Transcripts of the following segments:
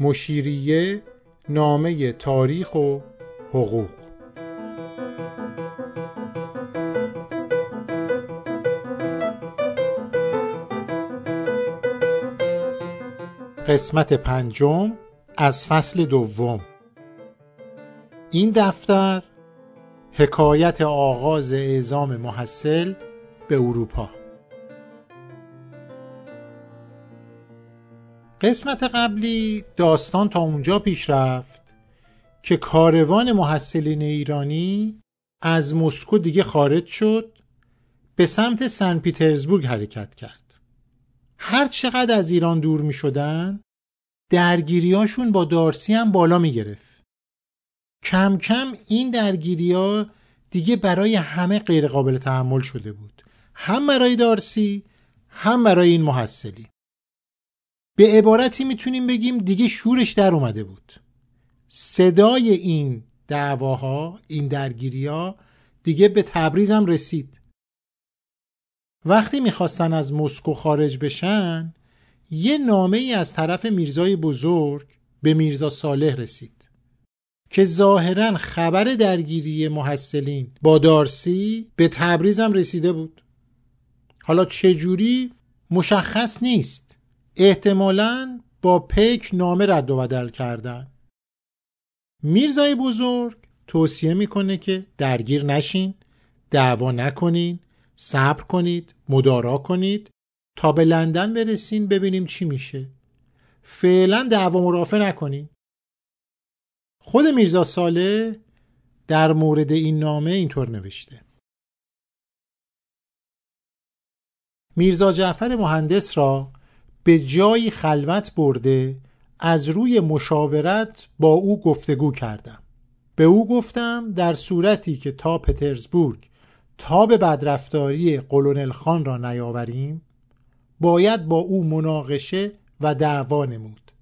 مشیریه نامه تاریخ و حقوق. قسمت پنجم از فصل دوم. این دفتر حکایت آغاز اعزام محصل به اروپا. قسمت قبلی داستان تا اونجا پیش رفت که کاروان محصلین ایرانی از مسکو دیگه خارج شد به سمت سن پیترزبورگ حرکت کرد. هر چقدر از ایران دور می شدن درگیریاشون با دارسی هم بالا می گرفت. کم کم این درگیری دیگه برای همه غیر قابل تحمل شده بود. هم برای دارسی هم برای این محصلی به عبارتی می‌تونیم بگیم دیگه شورش در اومده بود. صدای این دعواها این درگیری ها دیگه به تبریز هم رسید. وقتی می‌خواستن از مسکو خارج بشن یه نامه ای از طرف میرزای بزرگ به میرزا صالح رسید که ظاهرا خبر درگیری محصلین با دارسی به تبریز هم رسیده بود. حالا چجوری؟ مشخص نیست. احتمالا با پیک نامه رد و بدل کردن. میرزای بزرگ توصیه می‌کنه که درگیر نشین دعوا نکنین صبر کنید مدارا کنید تا به لندن برسین ببینیم چی میشه. فعلا دعوا مرافع نکنین. خود میرزا ساله در مورد این نامه اینطور نوشته. میرزا جعفر مهندس را به جایی خلوت برده از روی مشاورت با او گفتگو کردم. به او گفتم در صورتی که تا پترزبورگ تا به بدرفتاری قلونل خان را نیاوریم باید با او مناقشه و دعوا نمود.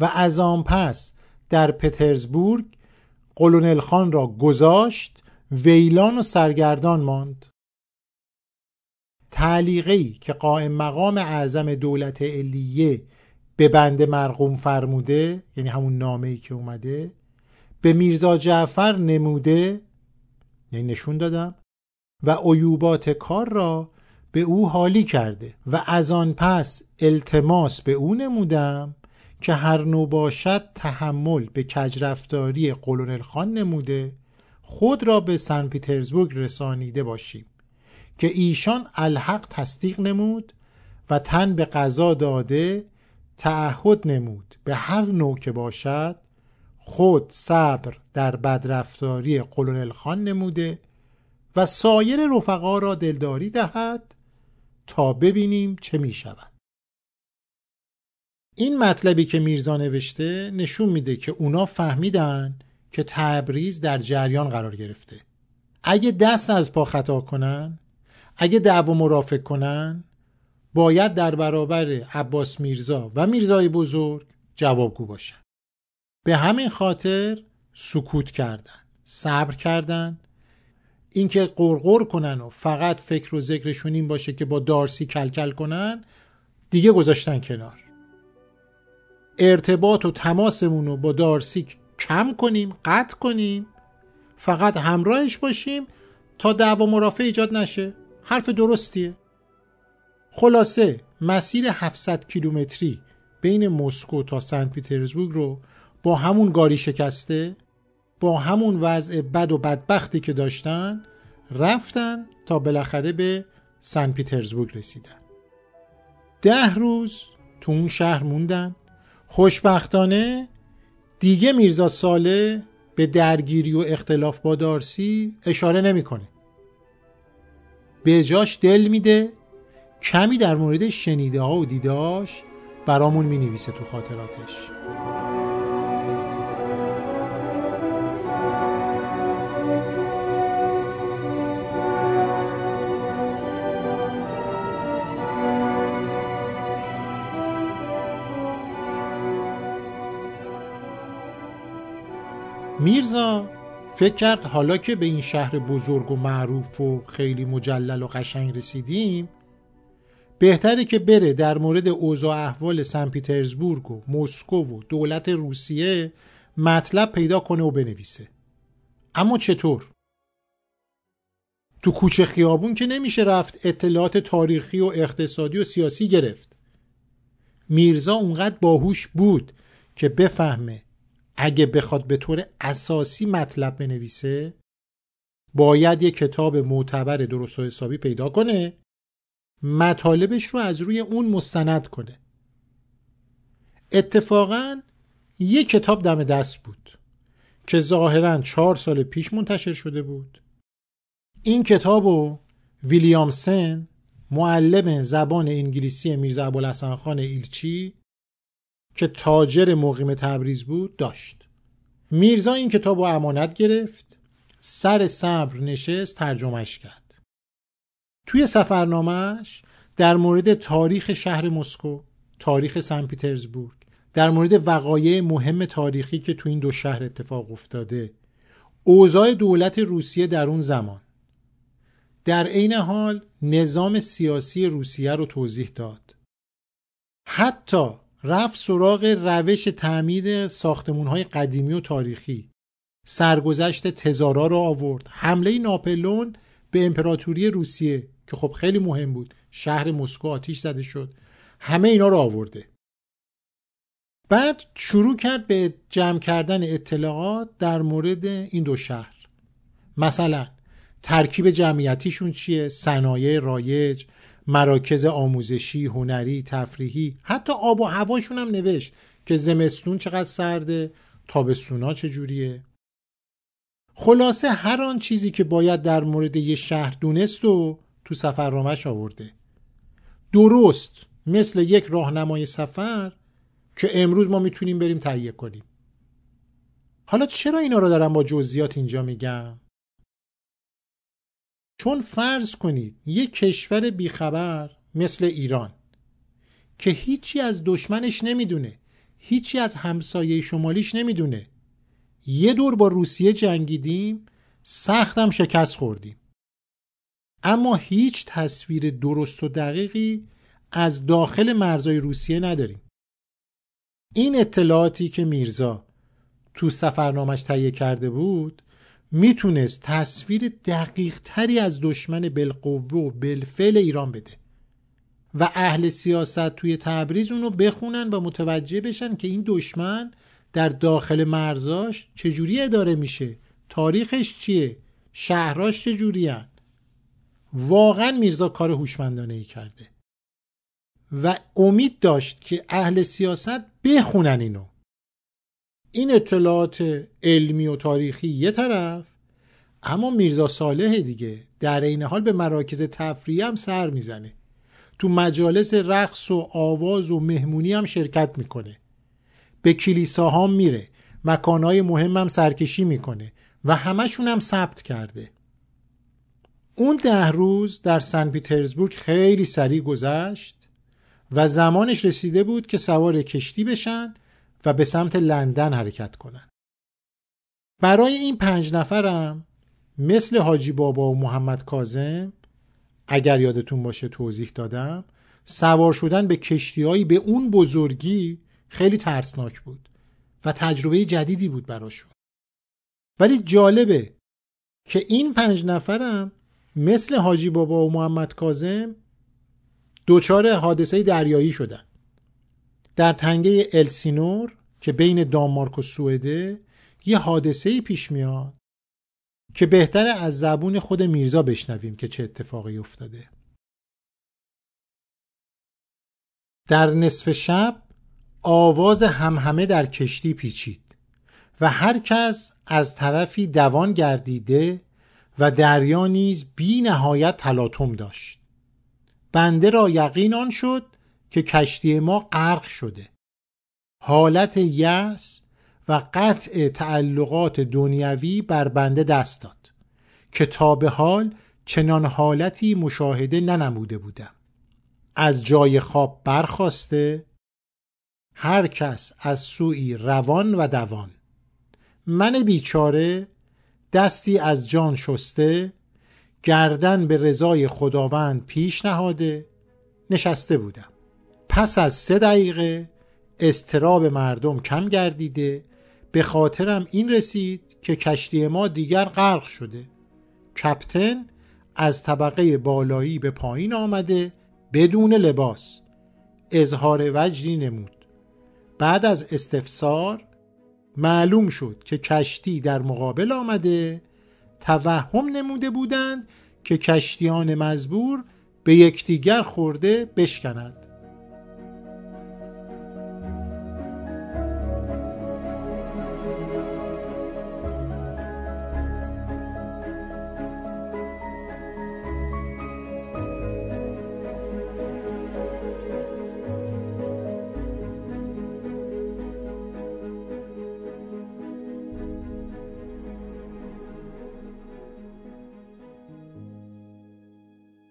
و از آن پس در پترزبورگ قلونل خان را گذاشت ویلان و سرگردان ماند. تعلیقی که قائم مقام اعظم دولت علیه به بند مرقوم فرموده یعنی همون نامه‌ای که اومده به میرزا جعفر نموده یعنی نشون دادم و عیوبات کار را به او حالی کرده و از آن پس التماس به او نمودم که هر نوع باشد تحمل به کجرفتاری قلونل خان نموده خود را به سن پیترزبورگ رسانیده باشیم. که ایشان الحق تصدیق نمود و تن به قضا داده تعهد نمود. به هر نوع که باشد خود صبر در بدرفتاری قلونل خان نموده و سایر رفقا را دلداری دهد تا ببینیم چه می شود. این مطلبی که میرزا نوشته نشون میده که اونا فهمیدن که تبریز در جریان قرار گرفته. اگه دست از پا خطا کنن اگه دعوا مرافق کنن باید در برابر عباس میرزا و میرزای بزرگ جوابگو باشن. به همین خاطر سکوت کردن صبر کردن. اینکه قرقر کنن و فقط فکر و ذکرشون این باشه که با دارسی کلکل کنن دیگه گذاشتن کنار. ارتباط و تماسمون رو با دارسی کم کنیم قطع کنیم فقط همراهش باشیم تا دعوا مرافع ایجاد نشه. حرف درستیه. خلاصه مسیر 700 کیلومتری بین مسکو تا سنت پیترزبورگ رو با همون گاری شکسته با همون وضع بد و بدبختی که داشتن رفتن تا بالاخره به سن پیترزبورگ رسیدن. ده روز تو اون شهر موندن. خوشبختانه دیگه میرزا ساله به درگیری و اختلاف با دارسی اشاره نمی‌کنه. به جاش دل میده کمی در مورد شنیده ها و دیداش برامون می نویسه تو خاطراتش. میرزا فکر کرد حالا که به این شهر بزرگ و معروف و خیلی مجلل و قشنگ رسیدیم بهتره که بره در مورد اوضاع احوال سن پیترزبورگ و مسکو و دولت روسیه مطلب پیدا کنه و بنویسه اما چطور؟ تو کوچه خیابون که نمیشه رفت اطلاعات تاریخی و اقتصادی و سیاسی گرفت میرزا اونقدر باهوش بود که بفهمه اگه بخواد به طور اساسی مطلب بنویسه باید یه کتاب معتبر درست و حسابی پیدا کنه مطالبش رو از روی اون مستند کنه. اتفاقا یه کتاب دم دست بود که ظاهرا چهار سال پیش منتشر شده بود. این کتاب رو ویلیامسن معلم زبان انگلیسی میرزا ابوالحسن خان ایلچی که تاجر مقیم تبریز بود داشت. میرزا این کتاب رو امانت گرفت سر صبر نشست ترجمهش کرد. توی سفرنامهش در مورد تاریخ شهر مسکو تاریخ سن پیترزبورگ در مورد وقایع مهم تاریخی که تو این دو شهر اتفاق افتاده اوضاع دولت روسیه در اون زمان. در عین حال نظام سیاسی روسیه رو توضیح داد. حتی رفت سراغ روش تعمیر ساختمون های قدیمی و تاریخی. سرگذشت تزارا رو آورد. حمله ناپلون به امپراتوری روسیه که خب خیلی مهم بود. شهر مسکو آتیش زده شد. همه اینا رو آورده. بعد شروع کرد به جمع کردن اطلاعات در مورد این دو شهر. مثلا ترکیب جمعیتیشون چیه؟ صنایع رایج. مراکز آموزشی هنری تفریحی حتی آب و هواشون هم نوشت که زمستون چقدر سرده تابستونا چجوریه خلاصه هر آن چیزی که باید در مورد یه شهر دونست و تو سفرنامهش آورده. درست مثل یک راهنمای سفر که امروز ما می‌تونیم بریم تهیه کنیم. حالا چرا اینا رو دارم با جزئیات اینجا میگم؟ چون فرض کنید یک کشور بیخبر مثل ایران که هیچی از دشمنش نمی‌دونه هیچی از همسایه شمالیش نمی‌دونه. یه دور با روسیه جنگیدیم سختم شکست خوردیم. اما هیچ تصویر درست و دقیقی از داخل مرزای روسیه نداریم. این اطلاعاتی که میرزا تو سفرنامش تهیه کرده بود می‌تونست تصویر دقیق تری از دشمن بالقوه و بالفعل ایران بده و اهل سیاست توی تبریز اونو بخونن و متوجه بشن که این دشمن در داخل مرزاش چجوری اداره میشه تاریخش چیه شهراش چجوری هن؟ واقعا میرزا کار هوشمندانه ای کرده و امید داشت که اهل سیاست بخونن اینو این اطلاعات علمی و تاریخی یه طرف اما میرزا صالح دیگه در این حال به مراکز تفریح هم سر می‌زنه. تو مجالس رقص و آواز و مهمونی هم شرکت می‌کنه. به کلیساها میره. مکانهای مهم هم سرکشی می‌کنه و همشون هم ثبت کرده. اون ده روز در سن پیترزبورگ خیلی سریع گذشت و زمانش رسیده بود که سوار کشتی بشن و به سمت لندن حرکت کنن. برای این پنج نفرم مثل حاجی بابا و محمد کازم اگر یادتون باشه توضیح دادم سوار شدن به کشتیهایی به اون بزرگی خیلی ترسناک بود و تجربه جدیدی بود براشون. ولی جالبه که این پنج نفرم مثل حاجی بابا و محمد کازم دوچار حادثه دریایی شدن. در تنگه السینور که بین دانمارک و سوئده یه حادثه پیش میاد که بهتره از زبون خود میرزا بشنویم که چه اتفاقی افتاده. در نصف شب آواز همهمه در کشتی پیچید و هر کس از طرفی دوان گردیده و دریا نیز بی نهایت تلاطم داشت. بنده را یقین آن شد که کشتی ما غرق شده. حالت یأس و قطع تعلقات دنیوی بر بنده دست داد که تا به حال چنان حالتی مشاهده ننموده بودم. از جای خواب برخواسته هر کس از سوی روان و دوان. من بیچاره دستی از جان شسته گردن به رضای خداوند پیش نهاده نشسته بودم. پس از سه دقیقه استراب مردم کم گردیده. به خاطرم این رسید که کشتی ما دیگر غرق شده. کپتن از طبقه بالایی به پایین آمده بدون لباس. اظهار وجدی نمود. بعد از استفسار معلوم شد که کشتی در مقابل آمده. توهم نموده بودند که کشتیان مزبور به یکدیگر خورده بشکنند.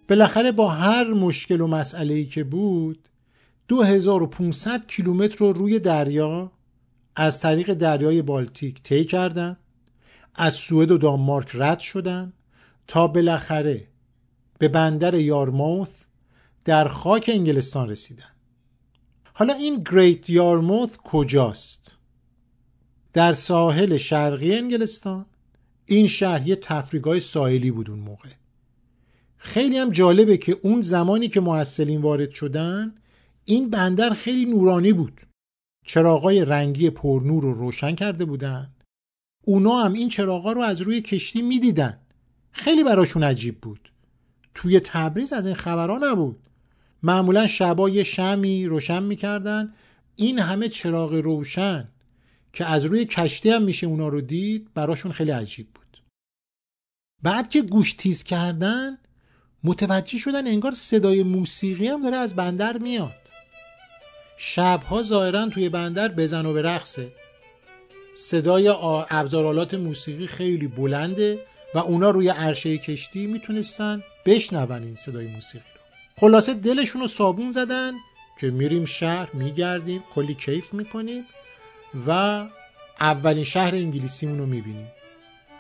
بالاخره با هر مشکل و مسئله ای که بود 2500 کیلومتر رو روی دریا از طریق دریای بالتیک طی کردند از سوئد و دانمارک رد شدند تا بالاخره به بندر یارموث در خاک انگلستان رسیدن حالا این گریت یارموث کجاست؟ در ساحل شرقی انگلستان این شهر یه تفریگاه ساحلی بود اون موقع خیلی هم جالبه که اون زمانی که محصلین وارد شدن این بندر خیلی نورانی بود. چراغای رنگی پرنور رو روشن کرده بودن. اونا هم این چراغا رو از روی کشتی می‌دیدن. خیلی براشون عجیب بود. توی تبریز از این خبرها نبود. معمولا شبا یه شمی روشن می‌کردن. این همه چراغ روشن که از روی کشتی هم میشه اونا رو دید براشون خیلی عجیب بود. بعد که گوش تیز کردن متوجه شدن انگار صدای موسیقی هم داره از بندر میاد. شبها ظاهرا توی بندر بزن و به رقصه. صدای ابزارالات موسیقی خیلی بلنده و اونا روی عرشه کشتی می‌تونستن بشنون این صدای موسیقی رو. خلاصه دلشون رو صابون زدن که میریم شهر میگردیم کلی کیف می‌کنیم و اولین شهر انگلیسیمون رو می‌بینیم.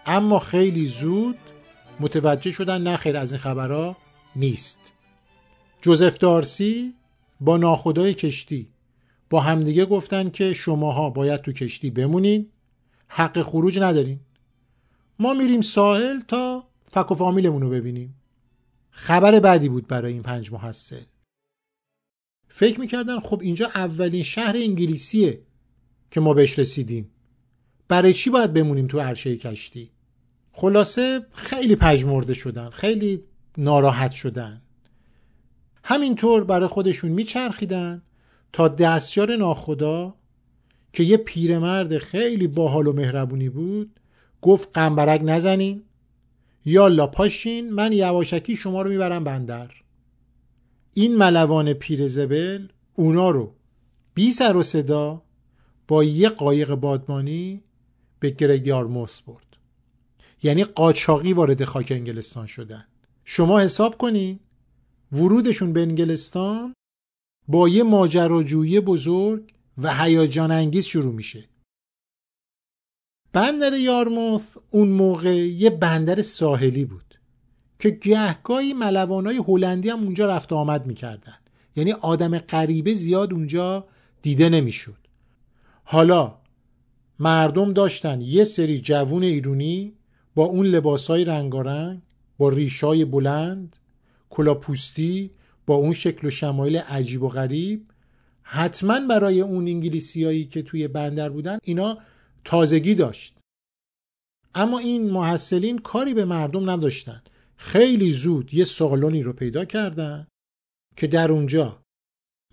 اما خیلی زود متوجه شدن نخیر از این خبرها نیست. جوزف دارسی با ناخدای کشتی با همدیگه گفتن که شماها باید تو کشتی بمونین حق خروج ندارین. ما میریم ساحل تا فک و فامیلمون رو ببینیم. خبر بعدی بود برای این پنج محصل. فکر می‌کردن خب اینجا اولین شهر انگلیسیه که ما بهش رسیدیم. برای چی باید بمونیم تو عرشه کشتی؟ خلاصه خیلی پژمرده شدن خیلی ناراحت شدن. همینطور برای خودشون میچرخیدن تا دستیار ناخدا که یه پیرمرد خیلی باحال و مهربونی بود گفت قنبرک نزنین. یالا پاشین من یواشکی شما رو می‌برم بندر. این ملوان پیر زبل اونا رو بی سر و صدا با یه قایق بادمانی به گرگیارموس برد. یعنی قاچاقی وارد خاک انگلستان شدن. شما حساب کنین ورودشون به انگلستان با یه ماجراجویی بزرگ و هیجان انگیز شروع میشه. بندر یارموث اون موقع یه بندر ساحلی بود که گهگاهی ملوانای هلندی هم اونجا رفت آمد می‌کردن. یعنی آدم غریبه زیاد اونجا دیده نمی‌شد. حالا مردم داشتن یه سری جوون ایرونی با اون لباسای رنگارنگ با ریشای بلند کلاپوستی با اون شکل و شمایل عجیب و غریب. حتما برای اون انگلیسیایی که توی بندر بودن اینا تازگی داشت. اما این محصلین کاری به مردم نداشتن. خیلی زود یه سالونی رو پیدا کردن که در اونجا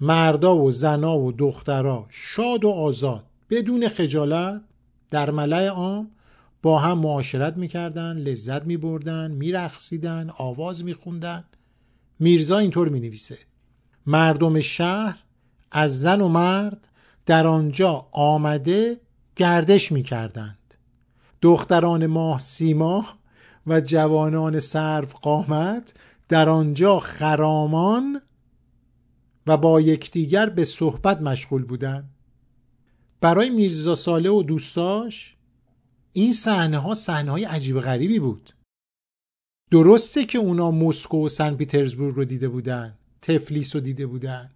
مردا و زنا و دخترا شاد و آزاد بدون خجالت در ملع عام با هم معاشرت می‌کردن لذت میبردن میرقصیدن آواز میخوندن. میرزا اینطور می‌نویسه. مردم شهر از زن و مرد در آنجا آمده گردش می‌کردند. دختران ماه سیما و جوانان سرو قامت در آنجا خرامان و با یکدیگر به صحبت مشغول بودند. برای میرزا ساله و دوستاش این صحنه ها صحنه های عجیب غریبی بود. درسته که اونا مسکو و سن پیترزبورگ رو دیده بودن تفلیس رو دیده بودن.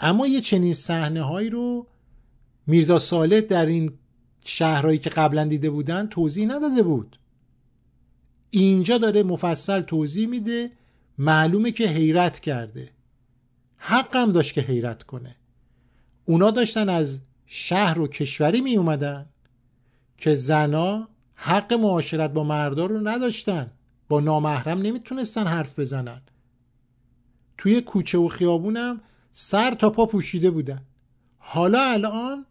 اما یه چنین صحنه هایی رو میرزا صالح در این شهرهایی که قبلا دیده بودن توضیح نداده بود. اینجا داره مفصل توضیح میده معلومه که حیرت کرده. حقم داشت که حیرت کنه. اونا داشتن از شهر و کشوری می اومدن که زنا حق معاشرت با مردا رو نداشتن. با نامحرم نمی‌تونستن حرف بزنن. توی کوچه و خیابونم سر تا پا پوشیده بودن. حالا الان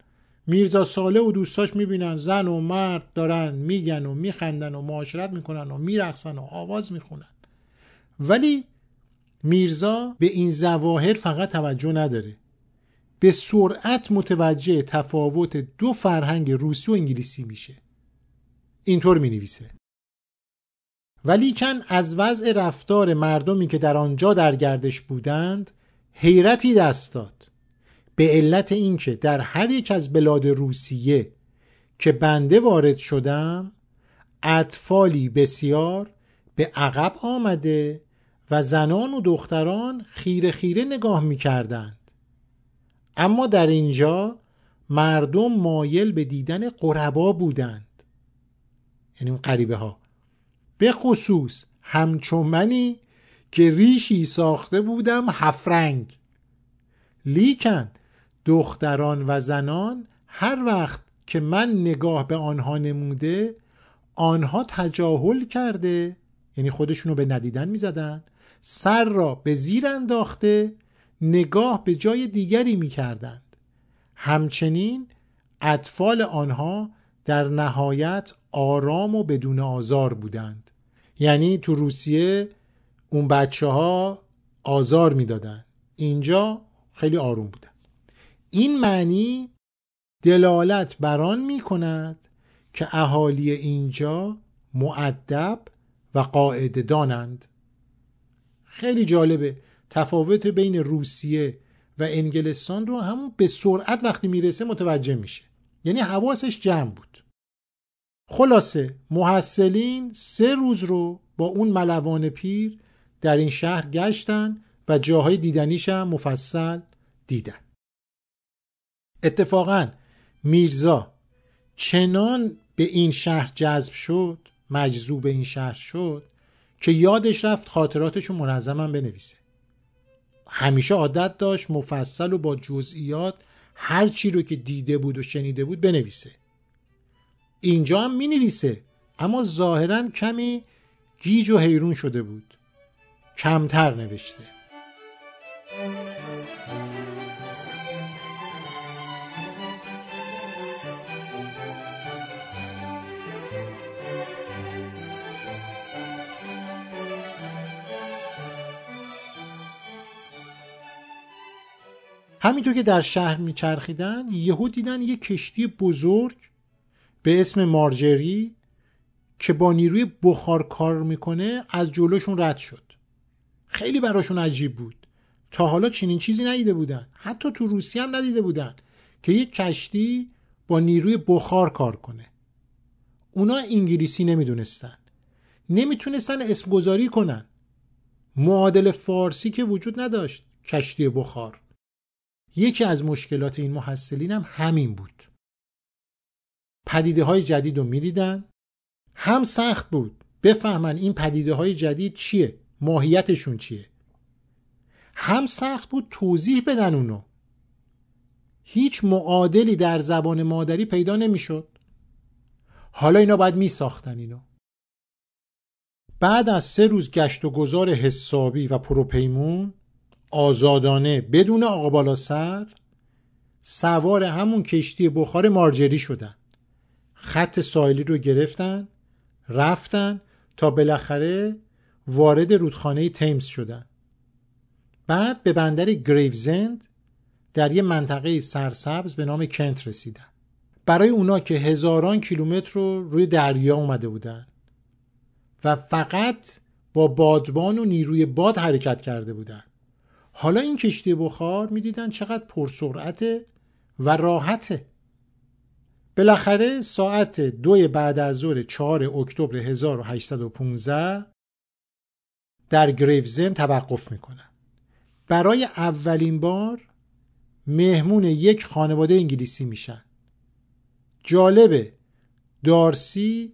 میرزا ساله و دوستاش می‌بینن زن و مرد دارن میگن و میخندن و معاشرت می‌کنن و میرقصن و آواز می‌خونن. ولی میرزا به این زواهر فقط توجه نداره. به سرعت متوجه تفاوت دو فرهنگ روسی و انگلیسی میشه. اینطور می نویسه ولیکن از وضع رفتار مردمی که در آنجا در گردش بودند حیرتی دست داد. به علت اینکه در هر یک از بلاد روسیه که بنده وارد شدم اطفالی بسیار به عقب آمده و زنان و دختران خیره خیره نگاه می کردند. اما در اینجا مردم مایل به دیدن قربا بودند. یعنی اون قریبه ها به خصوص همچون منی که ریشی ساخته بودم هفرنگ. لیکن دختران و زنان هر وقت که من نگاه به آنها نموده آنها تجاهل کرده یعنی خودشونو به ندیدن می‌زدن سر را به زیر انداخته نگاه به جای دیگری می‌کردند. همچنین اطفال آنها در نهایت آرام و بدون آزار بودند. یعنی تو روسیه اون بچه ها آزار می‌دادند. اینجا خیلی آروم بودن. این معنی دلالت بران می کند که اهالی اینجا معدب و قاعده دانند خیلی جالبه. تفاوت بین روسیه و انگلستان رو همون به سرعت وقتی می‌رسه متوجه میشه. یعنی حواسش جمع بود. خلاصه محصلین سه روز رو با اون ملوان پیر در این شهر گشتن و جاهای دیدنیش هم مفصل دیدن. اتفاقا میرزا چنان به این شهر جذب شد مجذوب این شهر شد که یادش رفت خاطراتش رو منظمم بنویسه. همیشه عادت داشت مفصل و با جزئیات هر چی رو که دیده بود و شنیده بود بنویسه. اینجا هم می نویسه اما ظاهرا کمی گیج و حیرون شده بود. کمتر نوشته. همینطور که در شهر میچرخیدن یهو دیدن یه کشتی بزرگ به اسم مارجری که با نیروی بخار کار می‌کنه از جلوشون رد شد. خیلی براشون عجیب بود. تا حالا چنین چیزی ندیده بودن. حتی تو روسیه هم ندیده بودن که یک کشتی با نیروی بخار کار کنه. اونا انگلیسی نمی‌دونستن. نمی‌تونستن اسم گذاری کنن. معادل فارسی که وجود نداشت. کشتی بخار. یکی از مشکلات این محصلین هم همین بود. پدیده های جدید رو می‌دیدن. هم سخت بود. بفهمن این پدیده های جدید چیه؟ ماهیتشون چیه؟ هم سخت بود توضیح بدن اونو. هیچ معادلی در زبان مادری پیدا نمی‌شد. حالا اینا باید می ساختن اینو. بعد از سه روز گشت و گذار حسابی و پروپیمون آزادانه بدون آقا بالا سر سوار همون کشتی بخار مارجری شدن. خط ساحلی رو گرفتن رفتن تا بالاخره وارد رودخانه تیمز شدن. بعد به بندر گریوزند در یه منطقه سرسبز به نام کنت رسیدن. برای اونا که هزاران کیلومتر رو روی دریا اومده بودن و فقط با بادبان و نیروی باد حرکت کرده بودن. حالا این کشتی بخار می‌دیدن چقدر پرسرعته و راحته. بالاخره ساعت دو بعد از ظهر 4 اکتبر 1815 در گریوزن توقف می‌کنن. برای اولین بار مهمون یک خانواده انگلیسی میشن. جالبه دارسی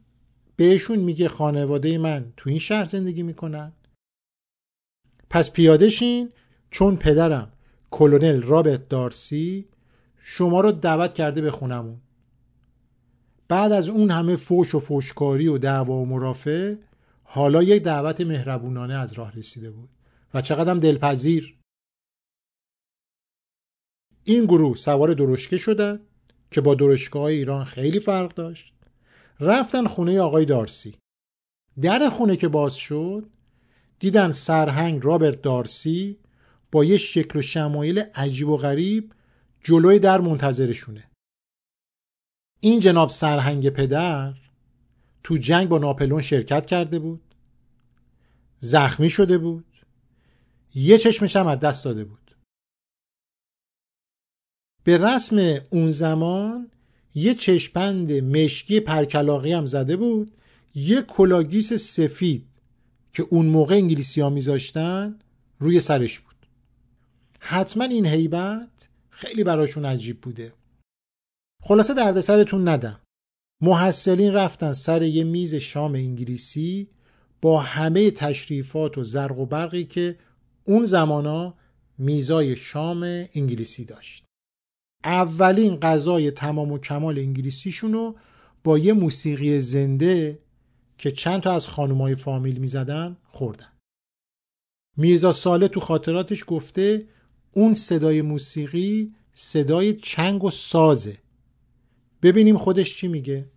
بهشون میگه خانواده من تو این شهر زندگی می‌کنن. پس پیادشین چون پدرم کلونل رابرت دارسی شما رو دعوت کرده به خونمون. بعد از اون همه فوش و فوشکاری و دعوا و مرافع حالا یک دعوت مهربونانه از راه رسیده بود و چقدر دلپذیر. این گروه سوار درشکه شدن که با درشکه های ایران خیلی فرق داشت. رفتن خونه آقای دارسی. در خونه که باز شد دیدن سرهنگ رابرت دارسی با یه شکل و شمایل عجیب و غریب جلوی در منتظرشونه. این جناب سرهنگ پدر تو جنگ با ناپلون شرکت کرده بود. زخمی شده بود. یه چشمش هم از دست داده بود. به رسم اون زمان یه چشم‌بند مشکی پرکلاغی هم زده بود. یه کلاه‌گیس سفید که اون موقع انگلیسی ها میذاشتن روی سرش بود. حتما این هیبت خیلی براشون عجیب بوده. خلاصه دردسرتون ندم. محصلین رفتن سر یه میز شام انگلیسی با همه تشریفات و زرق و برقی که اون زمانا میزای شام انگلیسی داشت. اولین غذای تمام و کمال انگلیسیشون رو با یه موسیقی زنده که چند تا از خانمای فامیل می‌زدن خوردن. میرزا ساله تو خاطراتش گفته اون صدای موسیقی صدای چنگ و سازه. ببینیم خودش چی میگه.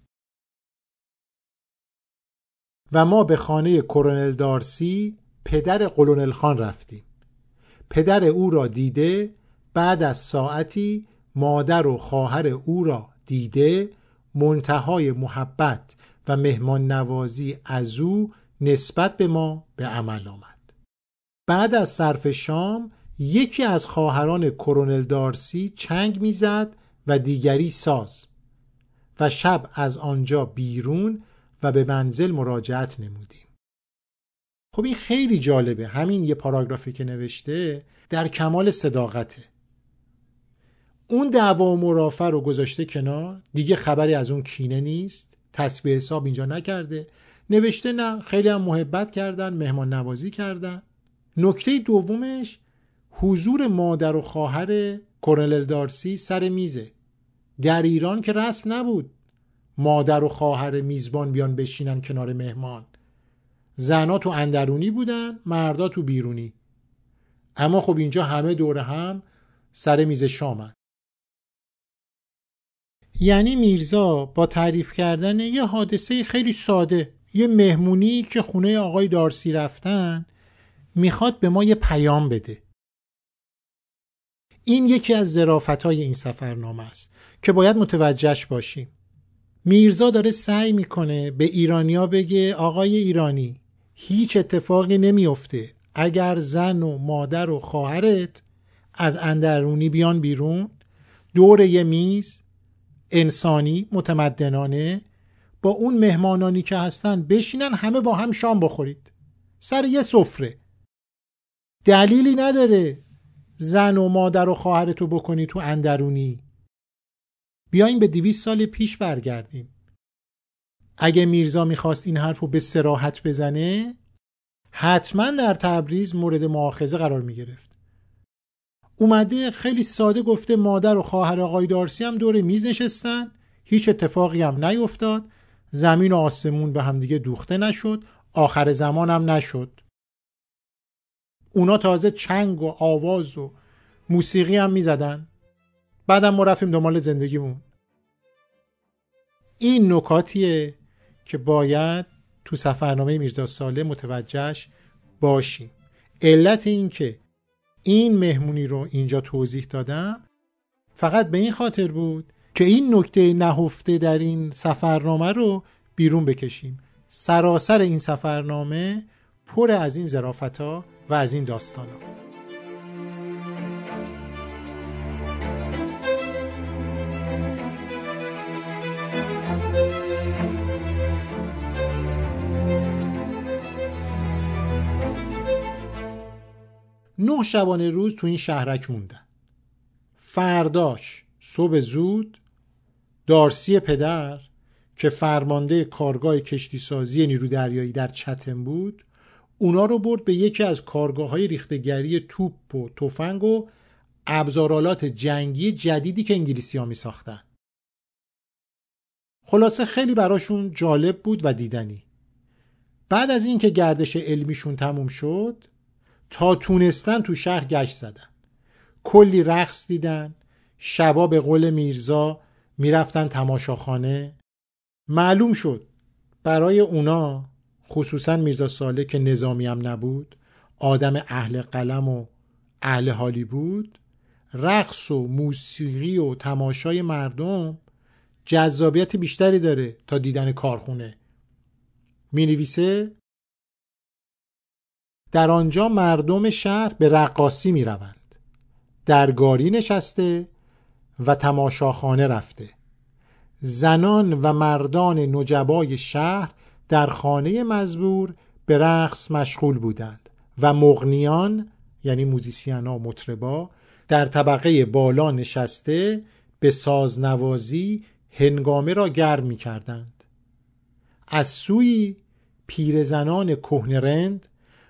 و ما به خانه کرونل دارسی پدر قلونل خان رفتیم. پدر او را دیده بعد از ساعتی مادر و خواهر او را دیده منتهای محبت و مهمان نوازی از او نسبت به ما به عمل آمد. بعد از صرف شام یکی از خواهران کرونل دارسی چنگ می‌زد و دیگری ساز و شب از آنجا بیرون و به منزل مراجعت نمودیم. خب این خیلی جالبه. همین یه پاراگرافی که نوشته در کمال صداقته. اون دعوا و مرافع رو گذاشته کنار. دیگه خبری از اون کینه نیست. تسبیح حساب اینجا نکرده. نوشته نه خیلی هم محبت کردن مهمان نوازی کردن. نکته دومش حضور مادر و خواهر کرنل دارسی سر میزه. در ایران که رسم نبود مادر و خواهر میزبان بیان بشینن کنار مهمان. زنا تو اندرونی بودن مردا تو بیرونی. اما خب اینجا همه دور هم سر میز شامن. یعنی میرزا با تعریف کردن یه حادثه خیلی ساده یه مهمونی که خونه آقای دارسی رفتن می‌خواد به ما یه پیام بده. این یکی از ظرافت های این سفرنامه است که باید متوجهش باشیم. میرزا داره سعی می‌کنه به ایرانیا بگه آقای ایرانی هیچ اتفاقی نمیافته. اگر زن و مادر و خواهرت از اندرونی بیان بیرون دور یه میز انسانی متمدنانه با اون مهمانانی که هستن بشینن همه با هم شام بخورید. سر یه سفره. دلیلی نداره. زن و مادر و خواهرتو بکنی تو اندرونی. بیاین به دویست سال پیش برگردیم. اگه میرزا می‌خواست این حرف رو به سراحت بزنه حتما در تبریز مورد معاخزه قرار می‌گرفت. اومده خیلی ساده گفته مادر و خواهر آقای دارسی هم دور میز نشستن. هیچ اتفاقی هم نیفتاد. زمین و آسمون به همدیگه دوخته نشد. آخر زمان هم نشد. اونا تازه چنگ و آواز و موسیقی هم می‌زدن. بعدم ما رفتیم دنبال زندگیمون. این نکاتیه که باید تو سفرنامه میرزا ساله متوجهش باشیم. علت این که این مهمونی رو اینجا توضیح دادم فقط به این خاطر بود که این نکته نهفته در این سفرنامه رو بیرون بکشیم. سراسر این سفرنامه پر از این زرافت ها و از این داستان ها. نه شبانه روز تو این شهرک موندن فرداش صبح زود دارسی پدر که فرمانده کارگاه کشتی سازی نیرو دریایی در چتم بود اونا رو برد به یکی از کارگاه های ریختگری توپ و تفنگ و ابزارالات جنگی جدیدی که انگلیسی ها می ساختن. خلاصه خیلی براشون جالب بود و دیدنی. بعد از اینکه گردش علمیشون تموم شد تا تونستن تو شهر گشت زدن. کلی رقص دیدن، شبا به قول میرزا می‌رفتن تماشاخانه. معلوم شد برای اونا خصوصا میرزا ساله که نظامی هم نبود آدم اهل قلم و اهل حالی بود رقص و موسیقی و تماشای مردم جذابیت بیشتری داره تا دیدن کارخونه. می نویسه در آنجا مردم شهر به رقاصی می روند درگاری نشسته و تماشاخانه رفته. زنان و مردان نجبای شهر در خانه مزبور به رقص مشغول بودند و مغنیان یعنی موزیسیان و مطربا در طبقه بالا نشسته به سازنوازی هنگامه را گرم می کردند. از سوی پیرزنان کهنرند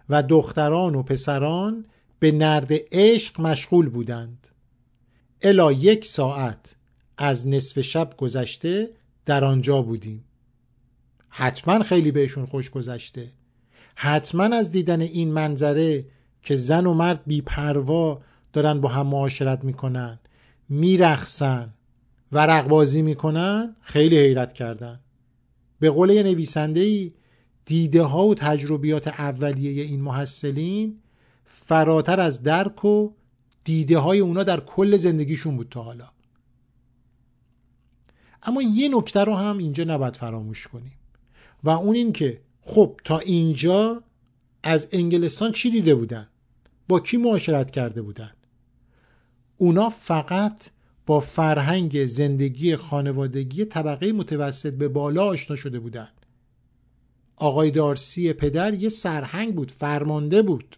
و دختران و پسران به نرد عشق مشغول بودند. الا یک ساعت از نصف شب گذشته در آنجا بودیم. حتما خیلی بهشون خوش گذشته. حتما از دیدن این منظره که زن و مرد بیپروا دارن با هم معاشرت می‌کنن میرخسن ورق بازی می‌کنن خیلی حیرت کردن. به قول یه نویسنده ای دیده ها و تجربیات اولیه این محصلین فراتر از درک و دیده های اونا در کل زندگیشون بود تا حالا. اما یه نکته رو هم اینجا نباید فراموش کنیم. و اون این که خب تا اینجا از انگلستان چی دیده بودن؟ با کی معاشرت کرده بودن؟ اونا فقط با فرهنگ زندگی خانوادگی طبقه متوسط به بالا آشنا شده بودن. آقای دارسی پدر یه سرهنگ بود فرمانده بود.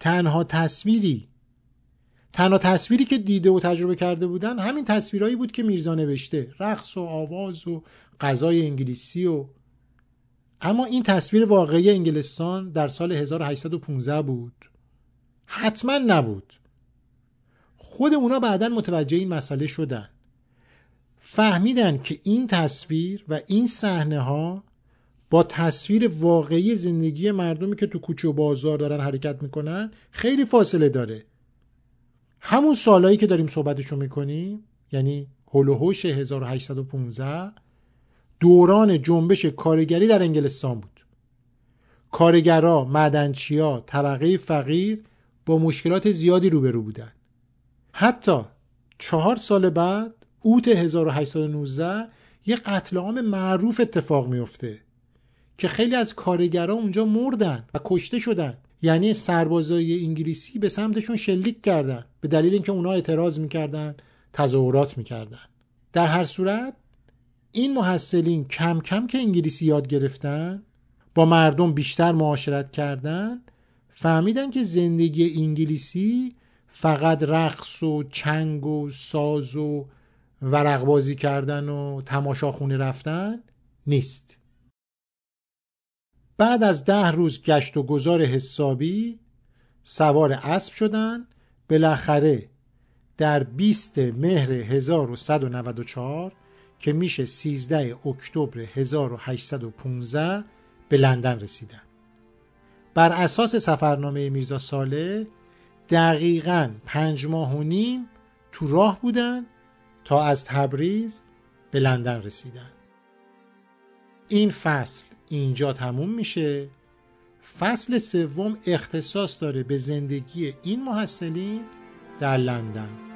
تنها تصویری تنها تصویری که دیده و تجربه کرده بودن همین تصویرهایی بود که میرزا نوشته. رقص و آواز و غذای انگلیسی و اما این تصویر واقعی انگلستان در سال 1815 بود. حتما نبود. خود اونا بعدا متوجه این مسئله شدن. فهمیدن که این تصویر و این صحنه ها با تصویر واقعی زندگی مردمی که تو کوچه و بازار دارن حرکت می‌کنن خیلی فاصله داره. همون سالهایی که داریم صحبتشو می‌کنیم یعنی هلوهوش 1815 دوران جنبش کارگری در انگلستان بود کارگرا، معدنچیا، طبقه فقیر با مشکلات زیادی روبرو بودند. حتی چهار سال بعد اوت 1819 یه قتل عام معروف اتفاق میفته که خیلی از کارگرا اونجا مردن و کشته شدن یعنی سربازای انگلیسی به سمتشون شلیک کردن به دلیل اینکه اونا اعتراض می‌کردن تظاهرات می‌کردن. در هر صورت این محصلین کم کم که انگلیسی یاد گرفتن با مردم بیشتر معاشرت کردن فهمیدن که زندگی انگلیسی فقط رقص و چنگ و ساز و ورقبازی کردن و تماشاخونه رفتن نیست. بعد از ده روز گشت و گذار حسابی سوار اسب شدن. بالاخره در 20 مهر 1194 که میشه 13 اکتبر 1815 به لندن رسیدن. بر اساس سفرنامه میرزا ساله دقیقا پنج ماه و نیم تو راه بودن تا از تبریز به لندن رسیدن. این فصل اینجا تموم میشه. فصل سوم اختصاص داره به زندگی این محصلین در لندن.